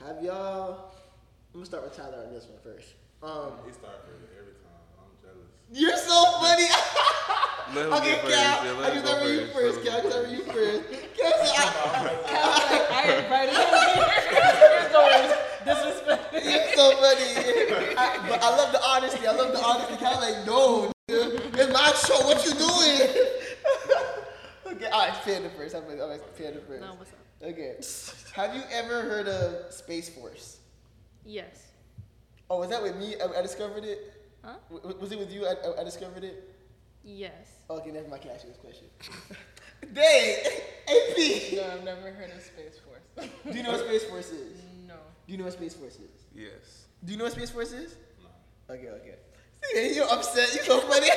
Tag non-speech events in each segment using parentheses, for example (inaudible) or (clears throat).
Have y'all? I'm gonna start with Tyler on this one first. Um, He start first every time. I'm jealous. you're so funny. (laughs) Let him okay. Cal, Yeah, I let can him go start with you first. first. Cal, I him can go you first. (laughs) Cal said, I- I (laughs) invited him here. There's no disrespect. It's so funny. I, but I love the honesty. I love the honesty. Kind of like, no, nigga, it's my show. What you doing? okay, all right, Panda first. I'm like, all right, Panda first. No, what's up? Okay. Have you ever heard of Space Force? Yes. Oh, was that with me? I, I discovered it. Huh? W- was it with you? I, I, I discovered it. Yes. Okay, never mind. I can ask you this question. (laughs) Dang, (laughs) AP. No, I've never heard of Space Force. Do you know what Space Force is? no. Do you know what Space Force is? Yes. Do you know what Space Force is? No. Okay, okay. See, you're upset. You're so funny.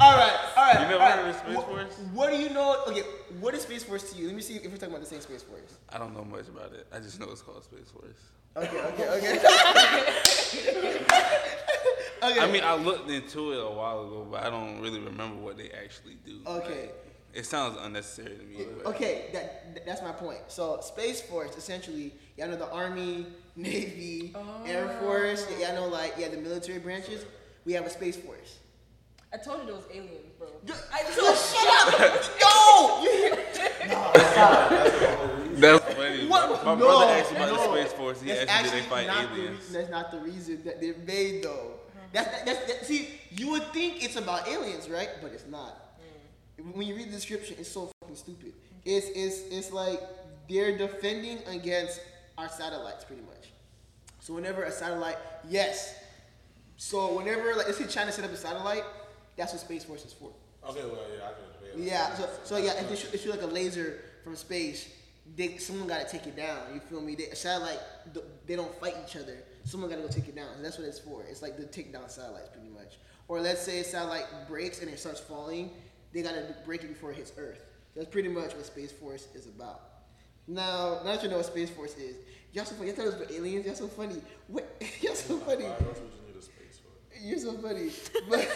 all right, all right. You never right. heard of Space Force? What do you know? Okay, what is Space Force to you? Let me see if we're talking about the same Space Force. I don't know much about it. I just know it's called Space Force. Okay, okay, okay. (laughs) okay. I mean, I looked into it a while ago, but I don't really remember what they actually do. okay. It sounds unnecessary to me. but- Okay, that, that- that's my point. So Space Force, essentially, y'all know the Army, (laughs) Navy, Air oh. Force. Y'all know like yeah the military branches. We have a Space Force. I told you those aliens, bro. I (laughs) so shut up! (laughs) No. That's funny. What? My no, brother asked about no. the Space Force. He That's asked me, did they actually fight not the reason- that's not the reason that they're made, though. That's, that's, that, see, you would think it's about aliens, right? But it's not. When you read the description, it's so fucking stupid. It's, it's, it's like they're defending against our satellites, pretty much. So whenever a satellite, yes. So whenever, like, let's say China set up a satellite, that's what Space Force is for. Okay, well, yeah, I can. Yeah, so, so yeah, if they shoot, they shoot like a laser from space, they, someone got to take it down. You feel me? They, a satellite, they don't fight each other. Someone got to go take it down. That's what it's for. It's like the take down satellites, pretty much. Or let's say a satellite breaks and it starts falling, they got to break it before it hits Earth. That's pretty much what Space Force is about. Now, now that you know what Space Force is, y'all so funny. Y'all thought it was for aliens. Y'all so funny. What? (laughs) Y'all so funny. Why else would you need a space for? You're so funny. But,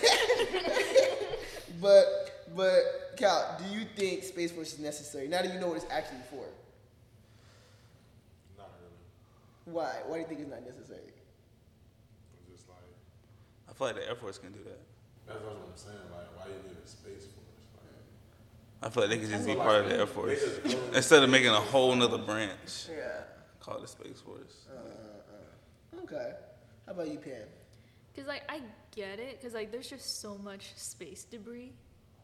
(laughs) but, but, Cal, do you think Space Force is necessary? Now that you know what it's actually for. Not really. Why? Why do you think it's not necessary? It's just like I feel like the Air Force can do that. that's what I'm saying. Like, why you need a space force? Like, I feel like they could just be feel part of the Air Force (laughs) instead of making a whole nother branch Yeah. called the Space Force. Uh, uh, okay. How about you, Pam? Cause like I get it, cause like there's just so much space debris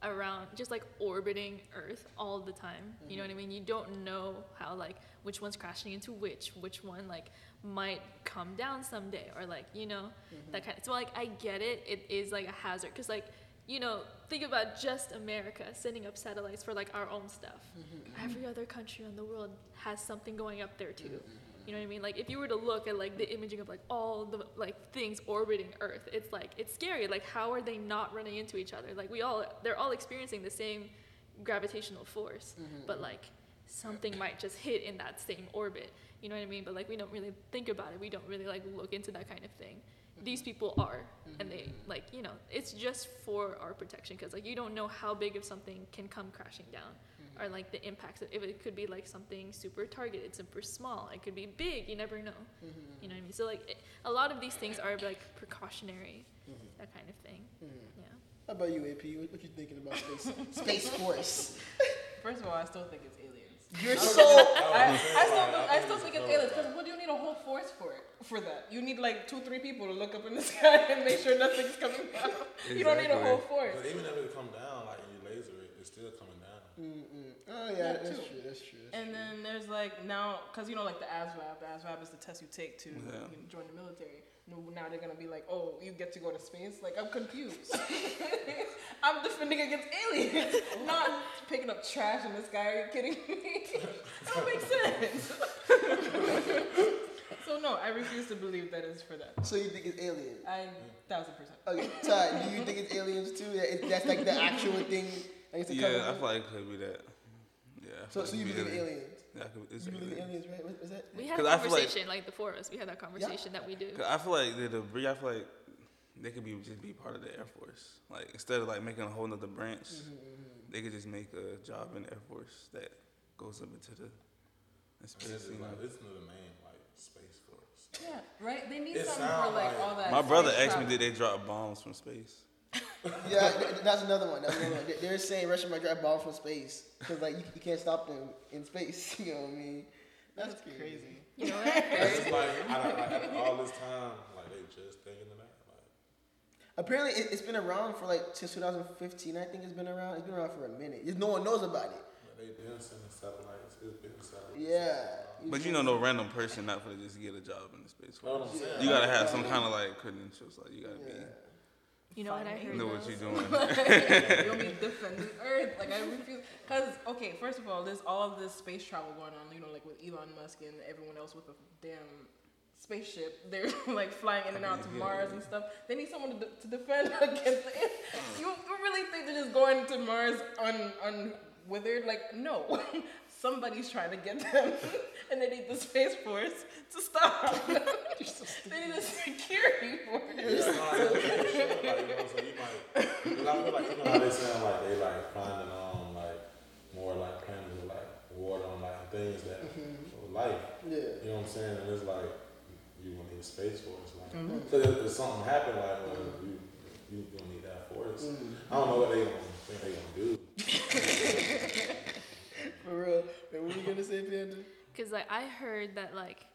around, just like orbiting Earth all the time. You know what I mean? You don't know how like which one's crashing into which, which one like might come down someday, or like you know that kind. Of, so like I get it. It is like a hazard, cause like you know think about just America sending up satellites for like our own stuff. Mm-hmm. Every other country in the world has something going up there too. Mm-hmm. You know what I mean? Like if you were to look at like the imaging of like all the like things orbiting Earth, it's like it's scary. Like how are they not running into each other? Like we all they're all experiencing the same gravitational force, mm-hmm. but like something might just hit in that same orbit. You know what I mean? But like we don't really think about it. We don't really like look into that kind of thing. These people are, and they mm-hmm. like you know it's just for our protection because like you don't know how big of something can come crashing down mm-hmm. or like the impacts. of- If it could be like something super targeted, super small. It could be big. You never know. Mm-hmm. You know what I mean? So like it, a lot of these things are like precautionary, that kind of thing. Yeah. How about you, AP? What, what you thinking about Space, (laughs) space Force? First of all, I still think it's aliens. You're so. (laughs) I, I still, I still think it's aliens because what do you need a whole force for it? For that, you need like two, three people to look up in the (laughs) sky and make sure nothing's coming down. You don't need a whole force. but even if it come down, like you laser it, it's still coming down. Mm-mm. Oh yeah, Yeah, that's too. true. That's true. That's And true. then there's like now, cause you know like the ASVAB, the ASVAB is the test you take to Yeah. you know, join the military. No, Now they're gonna be like, oh, you get to go to space. Like I'm confused. (laughs) I'm defending against aliens, (laughs) not picking up trash in the sky. Are you kidding me? (laughs) that don't make sense. so no, I refuse to believe that it's for that. So you think it's aliens? I thousand percent. Oh, okay, Todd, do you think it's aliens too? That it, that's like the actual thing. Like it's a Yeah, I cover- feel like it could be that. Yeah. So, feel so you it could believe be aliens? Yeah, it could- it's You believe in aliens. aliens, right? What was that? We had 'Cause a I feel like- conversation, like, the four of us. We had that conversation that we do. I feel like the debris. I feel like they could be just be part of the Air Force. Like instead of like making a whole nother branch, Mm-hmm, they could just make a job in the Air Force that goes up into the space, is you know. like this is the main like space force. Yeah, right. They need It something for like like- all that. My brother asked me, did they drop bombs from space? Yeah, that's another one. That's another one. They- They're saying Russia might drop bombs from space because like you, you can't stop them in space. (laughs) You know what I mean? That's crazy. You know (laughs) what? It's just like, I don't, like all this time, like they just thinking of that. Like, Apparently, it, it's been around for like since 2015. I think it's been around. It's been around for a minute. Just no one knows about it. but they been sending satellites. It's been satellites. Yeah. But you know, no random person not gonna just get a job in the space force. I'm? You gotta have some kind of like credentials. Like you gotta Yeah. You know what I heard? be know what though? you're doing. You'll be defending Earth. Like I refuse. Cause okay, first of all, there's all of this space travel going on. You know, like with Elon Musk and everyone else with a damn spaceship. (laughs) They're like flying in and out to Mars and stuff. They need someone to, de- to defend (laughs) against it. You, you really think they're just going to Mars un unwithered? Like no. (laughs) Somebody's trying to get them, and they need the space force to stop. So they need a security force. Yeah, no, I know, for sure. Like, you know, so you might, cause I feel like, you know how they saying like they like finding um like more like planets with like water on like things that with life. Yeah. You know what I'm saying? And it's like you gonna need a space force. Like, mm-hmm. so if, if something happen, like well, you you gonna need that force. Mm-hmm. I don't know what they gonna think they gonna do. (laughs) For real. Wait, what were you gonna say, Panda? Because like I heard that like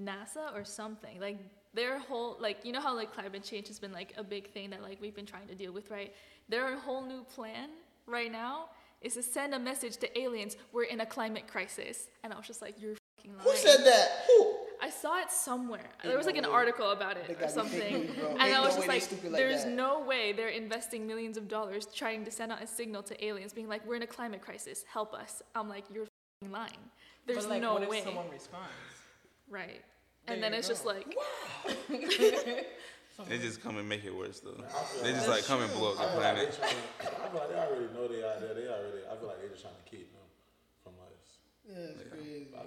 NASA or something like their whole like you know how like climate change has been like a big thing that like we've been trying to deal with right. Their whole new plan right now is to send a message to aliens. We're in a climate crisis, and I was just like, you're fucking lying. Who said that? Who? I saw it somewhere. Ain't There was like an way. article about it or something, news, and Ain't I was way just like, like "There's that. no way they're investing millions of dollars trying to send out a signal to aliens, being like, we're in a climate crisis, help us." I'm like, "You're fucking lying. There's but like, no what if way." someone responds? Right. There And then you it's just like, (laughs) They just come and make it worse though. They just like- like come and blow up the feel like they planet. I feel like they already know they out there. They already. I feel like they're just trying to keep them from us. Yeah, it's crazy.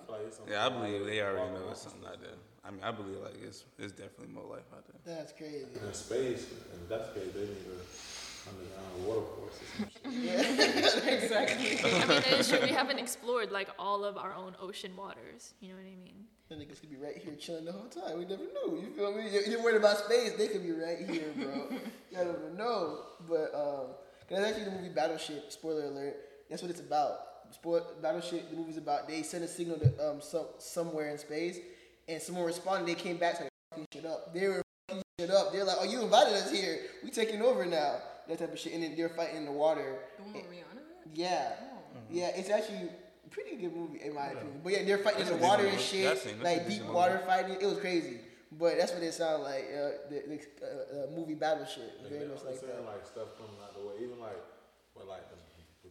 I like Yeah, I believe they already know it's something out there. I mean, I believe like it's it's definitely more life out there. That's crazy. In space, and if that's the they need a underground water force or some (laughs) (laughs) exactly. (laughs) I mean, it's true. We haven't explored like all of our own ocean waters. You know what I mean? The niggas could be right here chilling the whole time. We never knew. You feel me? You're, you're worried about space. They could be right here, bro. you don't even know. But um, 'cause that's actually the movie Battleship. Spoiler alert. That's what it's about. Spoil Battleship. The movie's about. They sent a signal to um some somewhere in space, and someone responded. They came back like fucking shit up. They were fucking shit up. They're like, "Oh, you invited us here. We taking over now." That type of shit. And then they're fighting in the water. The one with Rihanna? in it? Yeah, yeah, it's actually a pretty good movie in my opinion. But yeah, they're fighting in the water decent and movie. That's shit, that's like decent deep movie. water fighting. It was crazy, but that's what it sounded like. Uh, the the uh, uh, movie Battleship, Like, very they much like saying that. like stuff coming out the way, even like with like the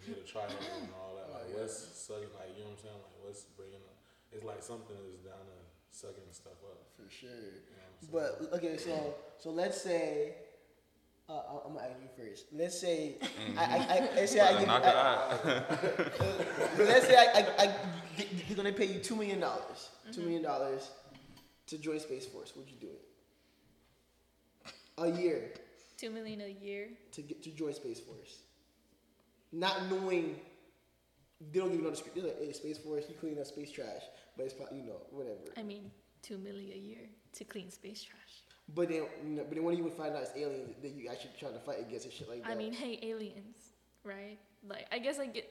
Bermuda Triangle and all that. Like what's sucking, like you know what I'm saying? Like what's bringing, up, it's like something is down there sucking stuff up. For sure. You know what I'm? But okay, so so let's say. Uh, I'm gonna ask you first. Let's say I, I, I, let's say I give you, Knock I, (laughs) let's say I, I, I, he's gonna pay you two million dollars, two million dollars to join Space Force. Would you do it? A year. Two million a year. to get to join Space Force. Not knowing they don't even know the script. They're like, hey, Space Force, you clean up space trash. But it's probably, you know, whatever. I mean, two million a year to clean space trash. But then, you know, but then when you would find out it's aliens that you actually trying to fight against and shit like that. I mean, hey, aliens, right? Like, I guess I get.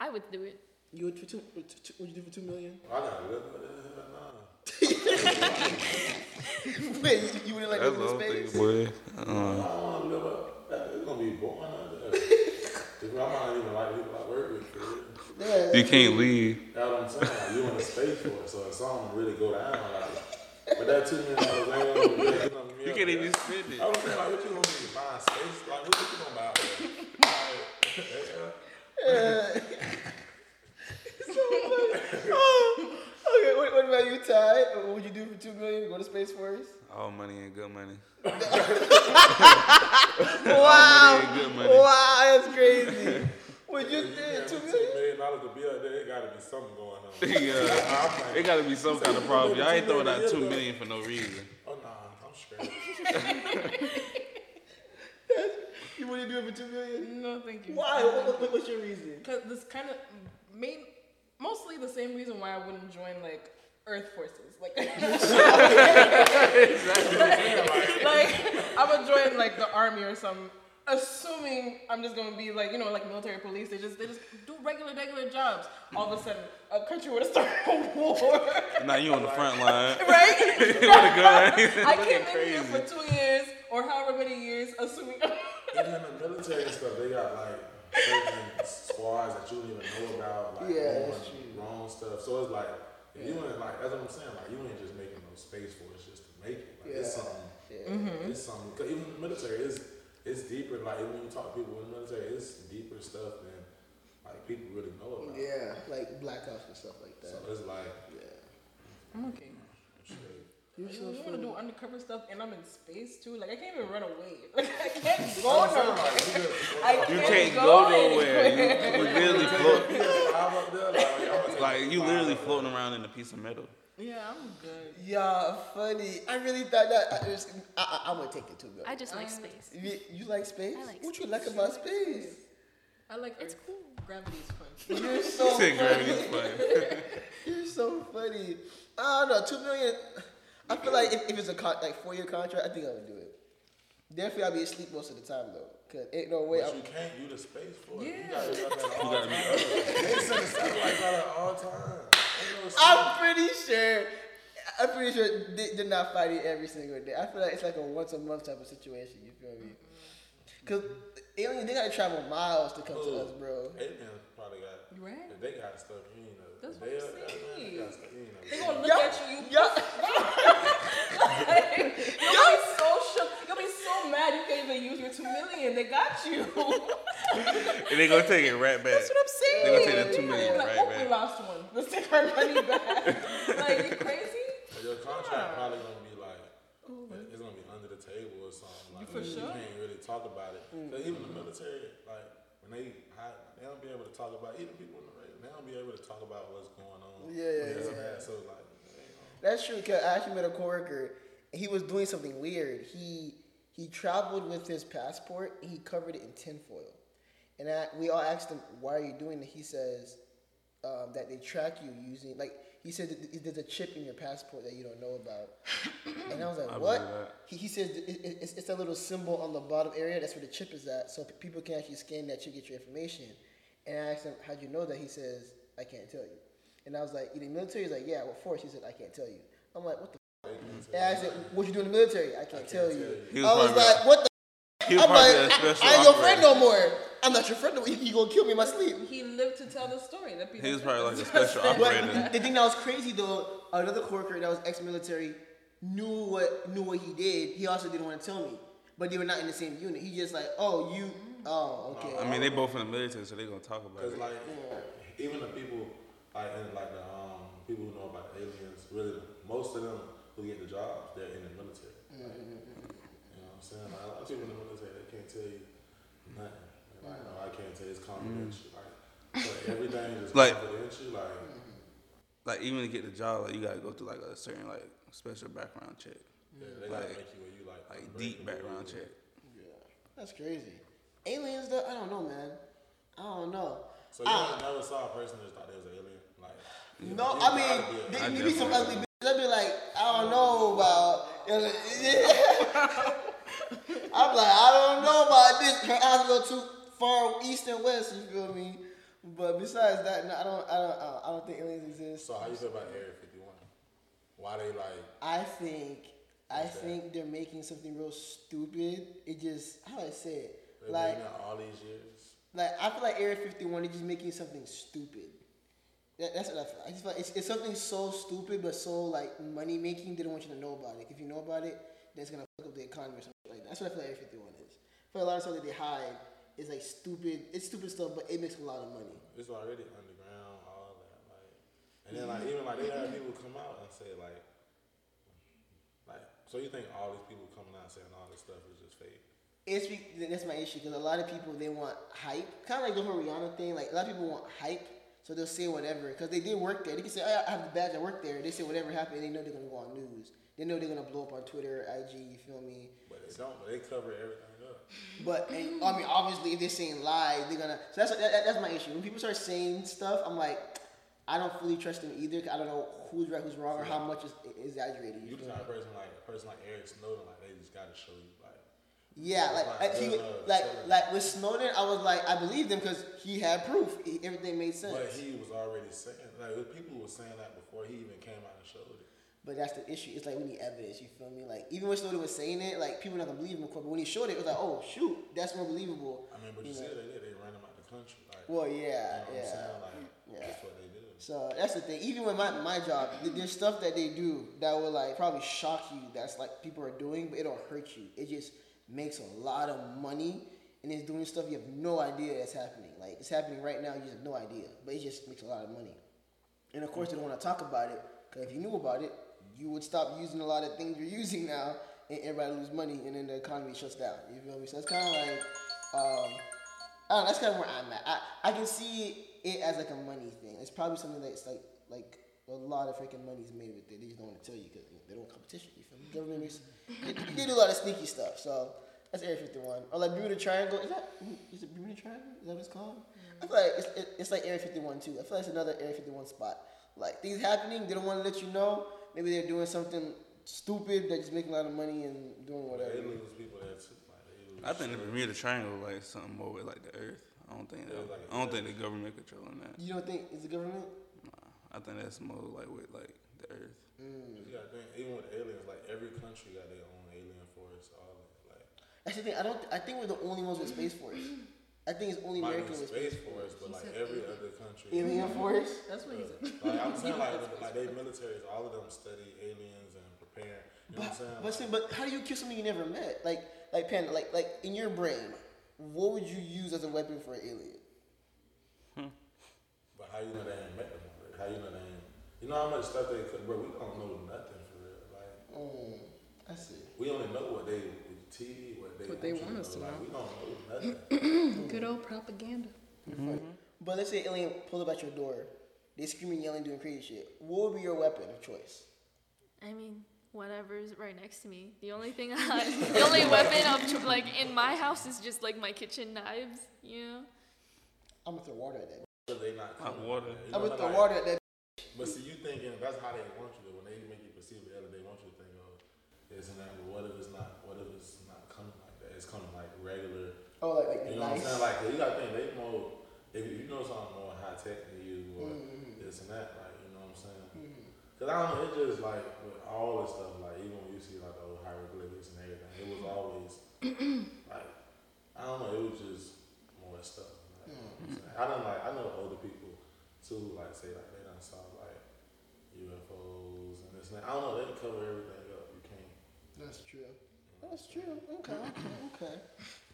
I would do it. you would for two, for two, would you do for two million? I gotta live with it. Nah. (laughs) Wait, you, you wouldn't like That's go the to whole space? thing, boy. (laughs) I Uh, don't want to live up. It's gonna be boring out (laughs) there. If I might even like people I work with. Yeah, you can't leave. That's what I'm saying. Like, you in the space force, so if something really go down, like, but that two million dollars ain't gonna really get nothing from You can't even spend it. I it. was saying, like, what you gonna be buying space? Like, what you gonna buy out there? Like, (laughs) oh, Okay, what, what about you, Ty? What would you do for two million? Go to Space Force? (laughs) All money and good money. Wow, All money and good money. wow, that's crazy. Would you yeah, do for two two million? million dollars to be out there, it gotta be something going on. (laughs) yeah, (laughs) it gotta be some kind of problem. Y'all ain't throwing out two million for no reason. Oh nah, I'm straight. (laughs) You wouldn't do it for two million? No, thank you. Why? What, what, what's your reason? Because this kind of main Mostly the same reason why I wouldn't join like Earth Forces. Like, like I would join like the army or something. Assuming I'm just gonna be like, you know, like military police, they just they just do regular regular jobs. All of a sudden, a country would have started a war, Now you on the front line. (laughs) right? (laughs) With a gun. I Looking came in here crazy. for two years or however many years, assuming. (laughs) Even in the military and stuff, they got like certain squads that you don't even know about, like Yeah, doing wrong stuff. So it's like if you ain't like that's what I'm saying. Like you ain't just making no space force just to make it. Like it's Yeah. something. Yeah. Mm-hmm. It's something. Cause even in the military, it's it's deeper. Like when you talk to people in the military, it's deeper stuff than like people really know about. Yeah, like Black Ops and stuff like that. So it's like Yeah. I'm okay. You're You want to do undercover stuff and I'm in space too? Like I can't even run away. (laughs) Like I (laughs) can't go nowhere. you just- I You can't can't go go nowhere. anywhere. You, you literally float. You just up there, like, (laughs) I'm Like you literally floating around in a piece of metal. Yeah, I'm good. Yeah, funny. I really thought that. I, was, I, I, I'm gonna take it too, girl. I just like Um, space. You, you like space? I like what you like about space? I like It's Earth. cool. Gravity's fun. (laughs) You're (laughs) so Said funny. gravity's fun. You're so funny. I don't know. Two million. I feel like if, if it's a con- like four year contract, I think I would do it. Definitely, I'll be asleep most of the time though, cause ain't no way. But I'm, you can't use the space for it. You Yeah. gotta be up all You gotta be times. They send the satellites out at all times. Ain't no I'm pretty sure. I'm pretty sure they, they're not fighting every single day. I feel like it's like a once a month type of situation. You feel me? Mm-hmm. Cause aliens, they gotta travel miles to come to us, bro. Aliens probably got. You right? They got stuff you ain't know. That's what they I'm up there, man, saying. they got stuff you know. They gonna look Y'all- at you. you y'all- (laughs) You'll be so shook. You'll be so mad you can't even use your two million. They got you. (laughs) And they gonna take it right back. That's what I'm saying. They're gonna take that two million like, right oh, we back. lost one. Let's take our money back. (laughs) like you crazy? Your contract Yeah. probably gonna be like, oh, it's gonna be under the table or something. Like, For you can't really talk about it. Mm. 'Cause even the military, like when they hide, they don't be able to talk about even people in the race. They don't be able to talk about what's going on. Yeah, yeah, this yeah. So like, they ain't That's true. Cause I actually met a coworker. He was doing something weird. He he traveled with his passport. And he covered it in tinfoil. And I, we all asked him, "Why are you doing it?" He says um, that they track you using like he said that there's a chip in your passport that you don't know about. (coughs) And I was like, I "What?" He, he says it, it, it's, it's a little symbol on the bottom area. That's where the chip is at, so people can actually scan that chip, get your information. And I asked him, "How'd you know that?" He says, "I can't tell you." And I was like, "In the military?" He's like, "Yeah, what for?" He said, "I can't tell you." I'm like, "What the?" they can't F-? And I said, "What you do in the military?" I can't, tell, you. He was I was like, "What the?" He was I'm probably like, a I ain't your friend no more. I'm not your friend. No more. You, you gonna kill me in my sleep. He lived to tell the story. That people He was probably like a (laughs) special But operator. the thing that was crazy though, another coworker that was ex-military knew what knew what he did. He also didn't want to tell me, but they were not in the same unit. He just like, oh, you, oh, okay. I mean, they both in the military, so they gonna talk about Cause it. like even the people like in like the um people who know about aliens, really most of them who get the jobs, they're in the military. Mm-hmm. Like, you know what I'm saying? Like, a lot of people in the military they can't tell you nothing. Like, no, I can't tell you it's mm-hmm. confidential. Like so everything is (laughs) Like- confidential, like mm-hmm. Like even to get the job, like you gotta go through like a certain like special background check, yeah, they Like- make you you like like deep background check. Yeah, that's crazy. Aliens though, I don't know, man. I don't know. So you Ah. never saw a person that thought they was an alien? Like No, I mean, be a- there I there be some ugly bitches. I'd be like, I don't know about. (laughs) I'm like, I don't know about this. Her eyes little too far east and west. You feel me? But besides that, no, I don't, I don't, I don't think aliens exist. So how you feel about Area 51? Why they like I think, I that? think they're making something real stupid. It just, how do I say it? They've Like, all these years? like I feel like Area 51 is just making something stupid. That, that's what I feel. I just feel like it's, it's something so stupid but so like money making. They don't want you to know about it. If you know about it, then it's gonna fuck up the economy or something like that. That's what I feel like Area 51 is. I feel a lot of stuff that they hide is like stupid. It's stupid stuff, but it makes a lot of money. It's already underground, all that, like, and then like even like they have people come out and say like, like, so you think all these people coming out saying all this stuff is just fake? It's that's my issue because a lot of people they want hype, kind of like the whole Rihanna thing. Like a lot of people want hype, so they'll say whatever because they did work there. They can say, oh, "I have the badge, I work there." They say whatever happened, they know they're gonna go on news. They know they're gonna blow up on Twitter, IG. You feel me? But they don't. But they cover everything up. But and, I mean, obviously, if they're saying lies, they're gonna. So that's that, that- that's my issue. When people start saying stuff, I'm like, I don't fully trust them either. 'cause I don't know who's right, who's wrong, or how much is exaggerated. You You the type of person like a person like Eric Snowden, like they just gotta show you like Yeah, like, Like, he, would- uh, like, like with Snowden, I was like, I believed him because he had proof. He, everything made sense. But he was already saying like people were saying that before he even came out and showed it. But that's the issue. It's like we need evidence. You feel me? Like even when Snowden was saying it, like people not gonna believe him. in court, But when he showed it, it was like, oh shoot, that's more believable. I mean, but you, You see know. they did? They ran him out the country. Like, Well, you know yeah, yeah. Like, Yeah. that's what they did. So that's the thing. Even with my, my job, there's stuff that they do that will like probably shock you. That's like people are doing, but it don't hurt you. It just makes a lot of money, and it's doing stuff you have no idea that's happening. Like it's happening right now, you have no idea. But it just makes a lot of money. And of course, they don't want to talk about it because if you knew about it, you would stop using a lot of things you're (laughs) using now, and everybody lose money, and then the economy shuts down. You feel me? So it's kind of like. Um, I don't know, that's kind of where I'm at. I, I can see it as like a money thing. It's probably something that's like like a lot of freaking money is made with it. They just don't want to tell you because they don't want competition. You feel me? Government is they, they do a lot of sneaky stuff. So that's Area 51 or like Bermuda Triangle. Is that is it Bermuda Triangle? Is that what it's called? I feel like it's, it, it's like Area 51 too. I feel like it's another Area 51 spot. Like things happening, they don't want to let you know. Maybe they're doing something stupid. They're just making a lot of money and doing But whatever. they lose people there too. Like, they lose I think the shit. Bermuda Triangle like something more with like the Earth. I don't think that. Yeah, like I don't think the government controlling that. You don't think it's the government? Nah, I think that's more like with like the Earth. Mm. You gotta think, even with aliens, like every country got their own alien force. All that. Like, That's the thing. I don't. I think we're the only ones with space force. I think it's only not America with space space force, but like every alien. other country. Alien force. That's what he said. Like I'm (laughs) saying, like, like they militaries, all of them study aliens and prepare. You know what I'm But, saying? but, see, but how do you kill something you never met? Like, like Panda, like, like in your brain, what would you use as a weapon for an alien? But how you know they ain't met them? already? How you know they ain't? You know how much stuff they could, bro? We don't know nothing for real. Like Mm, I see. we only know what they with TV, what they What they you want us to Like know. we don't know (clears throat) nothing. Good old propaganda. Funny. But let's say alien pull up at your door, they screaming, yelling, doing crazy shit. What would be your weapon of choice? I mean, whatever's right next to me. The only thing I, (laughs) the only weapon of cho- like in my house is just like my kitchen knives. You know. I'm gonna throw water at that. They not Hot water. You I'm know, gonna throw like- water at that. But see, you thinking that's how they want you to. When they make you perceive the alien, they want you to think, oh, and that. But what if it's not? What if it's not coming like that? It's coming like regular. Oh, like, like You know nice. what I'm saying? Like you gotta think they more. If you know something more high tech than you or Mhm. this and that, like you know what I'm saying? Mhm. Cause I don't know, it just like with all this stuff, like even when you see like the old hieroglyphics and everything, it was always (clears throat) like I don't know, it was just more stuff. Like, you know what I'm? I don't like I know older people too like say like they done saw UFOs and this and that. I don't know, they cover everything up. You can't. That's true. That's true. Okay. Okay. Okay.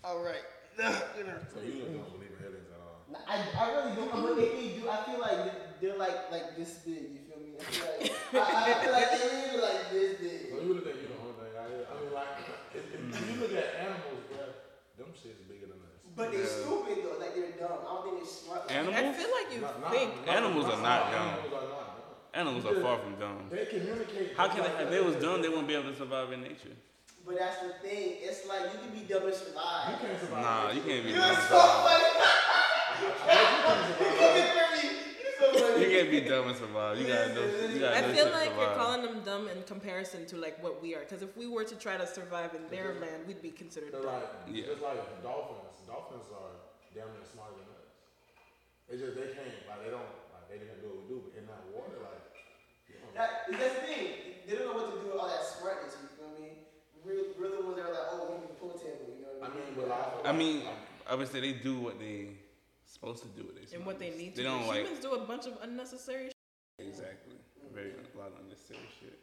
All right. (laughs) So you don't believe in aliens at all. Nah, I, I really don't. But if they do, I feel like they're, they're like like this big. You feel me? I feel like I, I feel like aliens are like this big. So you really think you the only thing out here? I mean, like if, if you look at animals, bro, them shit's bigger than us. But they're stupid though. Like they're dumb. I don't think they're smart. Like, I feel like you Not- not- think. not- Animals are not dumb. Animals are not dumb. Animals are far from dumb. They communicate. How can they? If they was dumb, they wouldn't be able to survive in nature. But that's the thing. It's like you can be dumb and survive. You can't survive. Nah, you can't be You're dumb. and survive. (laughs) You're so funny. You can't be dumb and survive. You gotta know. You gotta I know feel like you're calling them dumb in comparison to like what we are. Because if we were to try to survive in their land, we'd be considered dumb. like, Yeah. just like dolphins. Dolphins are damn near smarter than us. It's just they can't, like they don't, like they can't do what we do. But in that water, like, you know, That, that's the thing. They don't know what to do with all that smartness. You feel me? We're, we're the ones that are like, oh, we can pull table. You know what I mean? mean, but I, I mean, obviously they do what they supposed to do. What they And what they need to They do. don't like Humans do a bunch of unnecessary exactly. Very a lot of unnecessary shit.